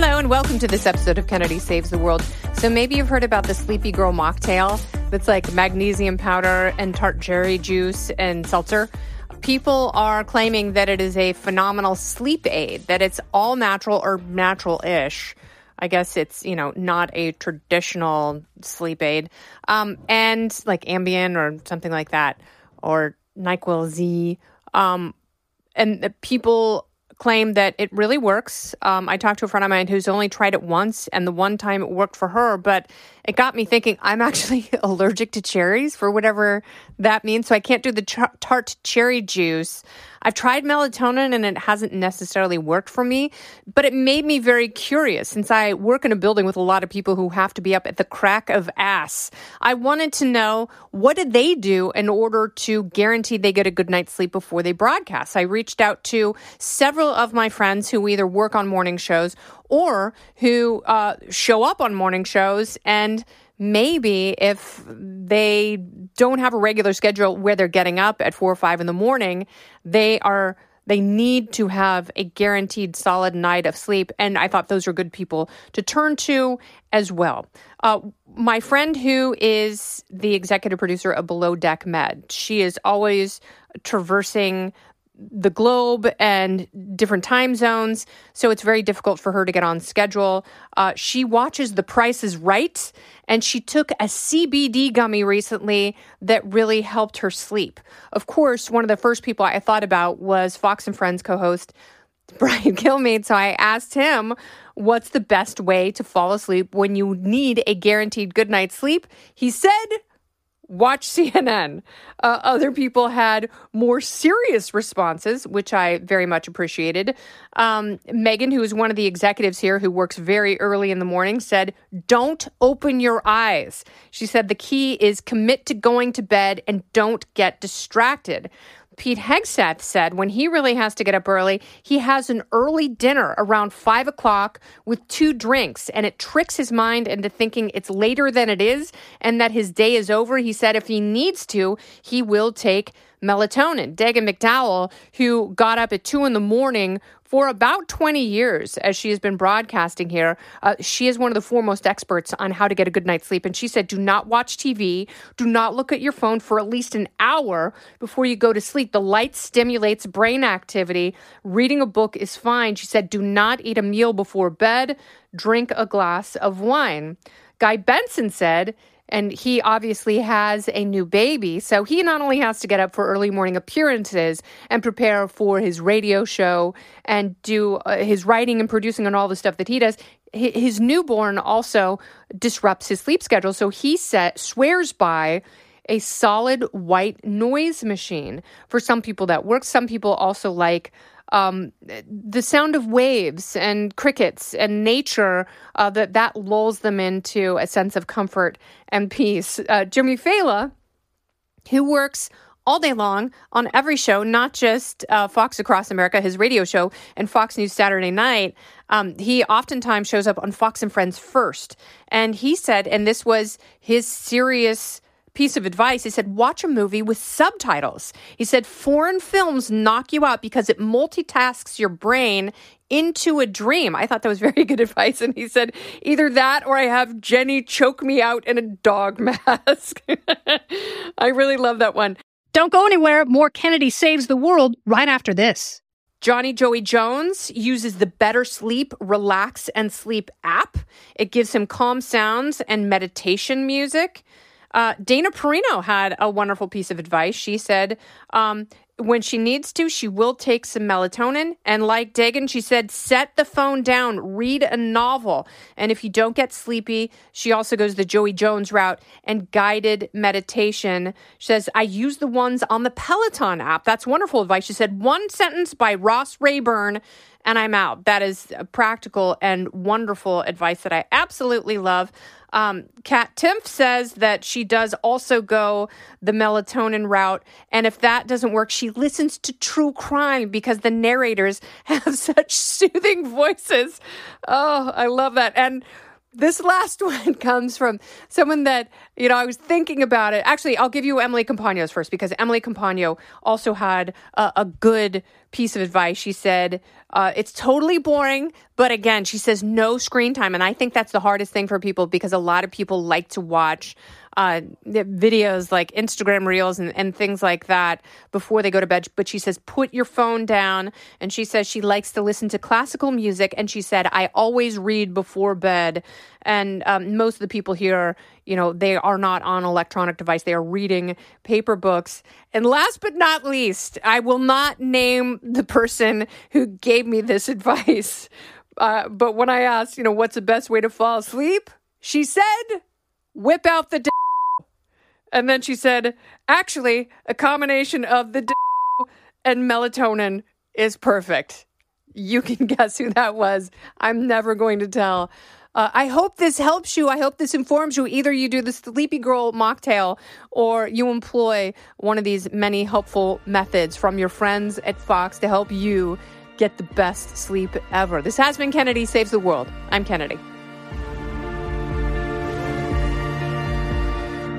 Hello, and welcome to this episode of Kennedy Saves the World. So, maybe you've heard about the Sleepy Girl mocktail that's like magnesium powder and tart cherry juice and seltzer. People are claiming that it is a phenomenal sleep aid, that it's all natural or natural ish. I guess it's, you know, not a traditional sleep aid. Um, and like Ambien or something like that, or NyQuil Z. Um, and people claim that it really works. Um, I talked to a friend of mine who's only tried it once, and the one time it worked for her, but it got me thinking I'm actually allergic to cherries for whatever that means. So I can't do the tart cherry juice. I've tried melatonin and it hasn't necessarily worked for me, but it made me very curious since I work in a building with a lot of people who have to be up at the crack of ass. I wanted to know what did they do in order to guarantee they get a good night's sleep before they broadcast. I reached out to several of my friends who either work on morning shows or who uh, show up on morning shows and maybe if they don't have a regular schedule where they're getting up at four or five in the morning, they are they need to have a guaranteed solid night of sleep. And I thought those are good people to turn to as well. Uh, my friend who is the executive producer of Below Deck Med, she is always traversing the globe and different time zones. So it's very difficult for her to get on schedule. Uh, she watches The Price is Right, and she took a CBD gummy recently that really helped her sleep. Of course, one of the first people I thought about was Fox and Friends co host Brian Kilmeade. So I asked him, What's the best way to fall asleep when you need a guaranteed good night's sleep? He said, watch CNN. Uh, other people had more serious responses, which I very much appreciated. Um, Megan, who is one of the executives here who works very early in the morning, said, Don't open your eyes. She said the key is commit to going to bed and don't get distracted. Pete Hegseth said when he really has to get up early, he has an early dinner around five o'clock with two drinks, and it tricks his mind into thinking it's later than it is and that his day is over. He said if he needs to, he will take melatonin. Dagen McDowell, who got up at two in the morning for about 20 years as she has been broadcasting here. Uh, she is one of the foremost experts on how to get a good night's sleep. And she said, do not watch TV, do not look at your phone for at least an hour before you go to sleep. The light stimulates brain activity. Reading a book is fine. She said, do not eat a meal before bed, drink a glass of wine. Guy Benson said, and he obviously has a new baby. So he not only has to get up for early morning appearances and prepare for his radio show and do uh, his writing and producing and all the stuff that he does, his newborn also disrupts his sleep schedule. So he set, swears by a solid white noise machine. For some people that works. Some people also like um, the sound of waves and crickets and nature uh, that that lulls them into a sense of comfort and peace. Uh, Jimmy Failla, who works all day long on every show, not just uh, Fox Across America, his radio show, and Fox News Saturday Night. Um, he oftentimes shows up on Fox and Friends first. And he said, and this was his serious piece of advice. He said, watch a movie with subtitles. He said, foreign films knock you out because it multitasks your brain into a dream. I thought that was very good advice. And he said, either that or I have Jenny choke me out in a dog mask. I really love that one. Don't go anywhere. More Kennedy Saves the World right after this. Johnny Joey Jones uses the Better Sleep, Relax, and Sleep app. It gives him calm sounds and meditation music. Uh, Dana Perino had a wonderful piece of advice. She said, um, when she needs to, she will take some melatonin. And like Dagen, she said, set the phone down, read a novel. And if you don't get sleepy, she also goes the Joey Jones route and guided meditation. She says, I use the ones on the Peloton app. That's wonderful advice. She said, one sentence by Ross Rayburn and I'm out. That is practical and wonderful advice that I absolutely love. Um, Kat Timpf says that she does also go the melatonin route. And if that doesn't work, she listens to true crime because the narrators have such soothing voices. Oh, I love that. And this last one comes from someone that, you know, I was thinking about it. Actually, I'll give you Emily Compagno's first because Emily Compagno also had a, a good piece of advice. She said, uh, it's totally boring, but again, she says no screen time. And I think that's the hardest thing for people because a lot of people like to watch uh, videos like Instagram reels and, and things like that before they go to bed. But she says, put your phone down. And she says she likes to listen to classical music. And she said, I always read before bed. And um, most of the people here, you know, they are not on electronic device. They are reading paper books. And last but not least, I will not name the person who gave me this advice. Uh, but when I asked, you know, what's the best way to fall asleep? She said, whip out the. D- and then she said, actually, a combination of the d- and melatonin is perfect. You can guess who that was. I'm never going to tell. Uh, I hope this helps you. I hope this informs you. Either you do the Sleepy Girl mocktail or you employ one of these many helpful methods from your friends at Fox to help you get the best sleep ever. This has been Kennedy Saves the World. I'm Kennedy.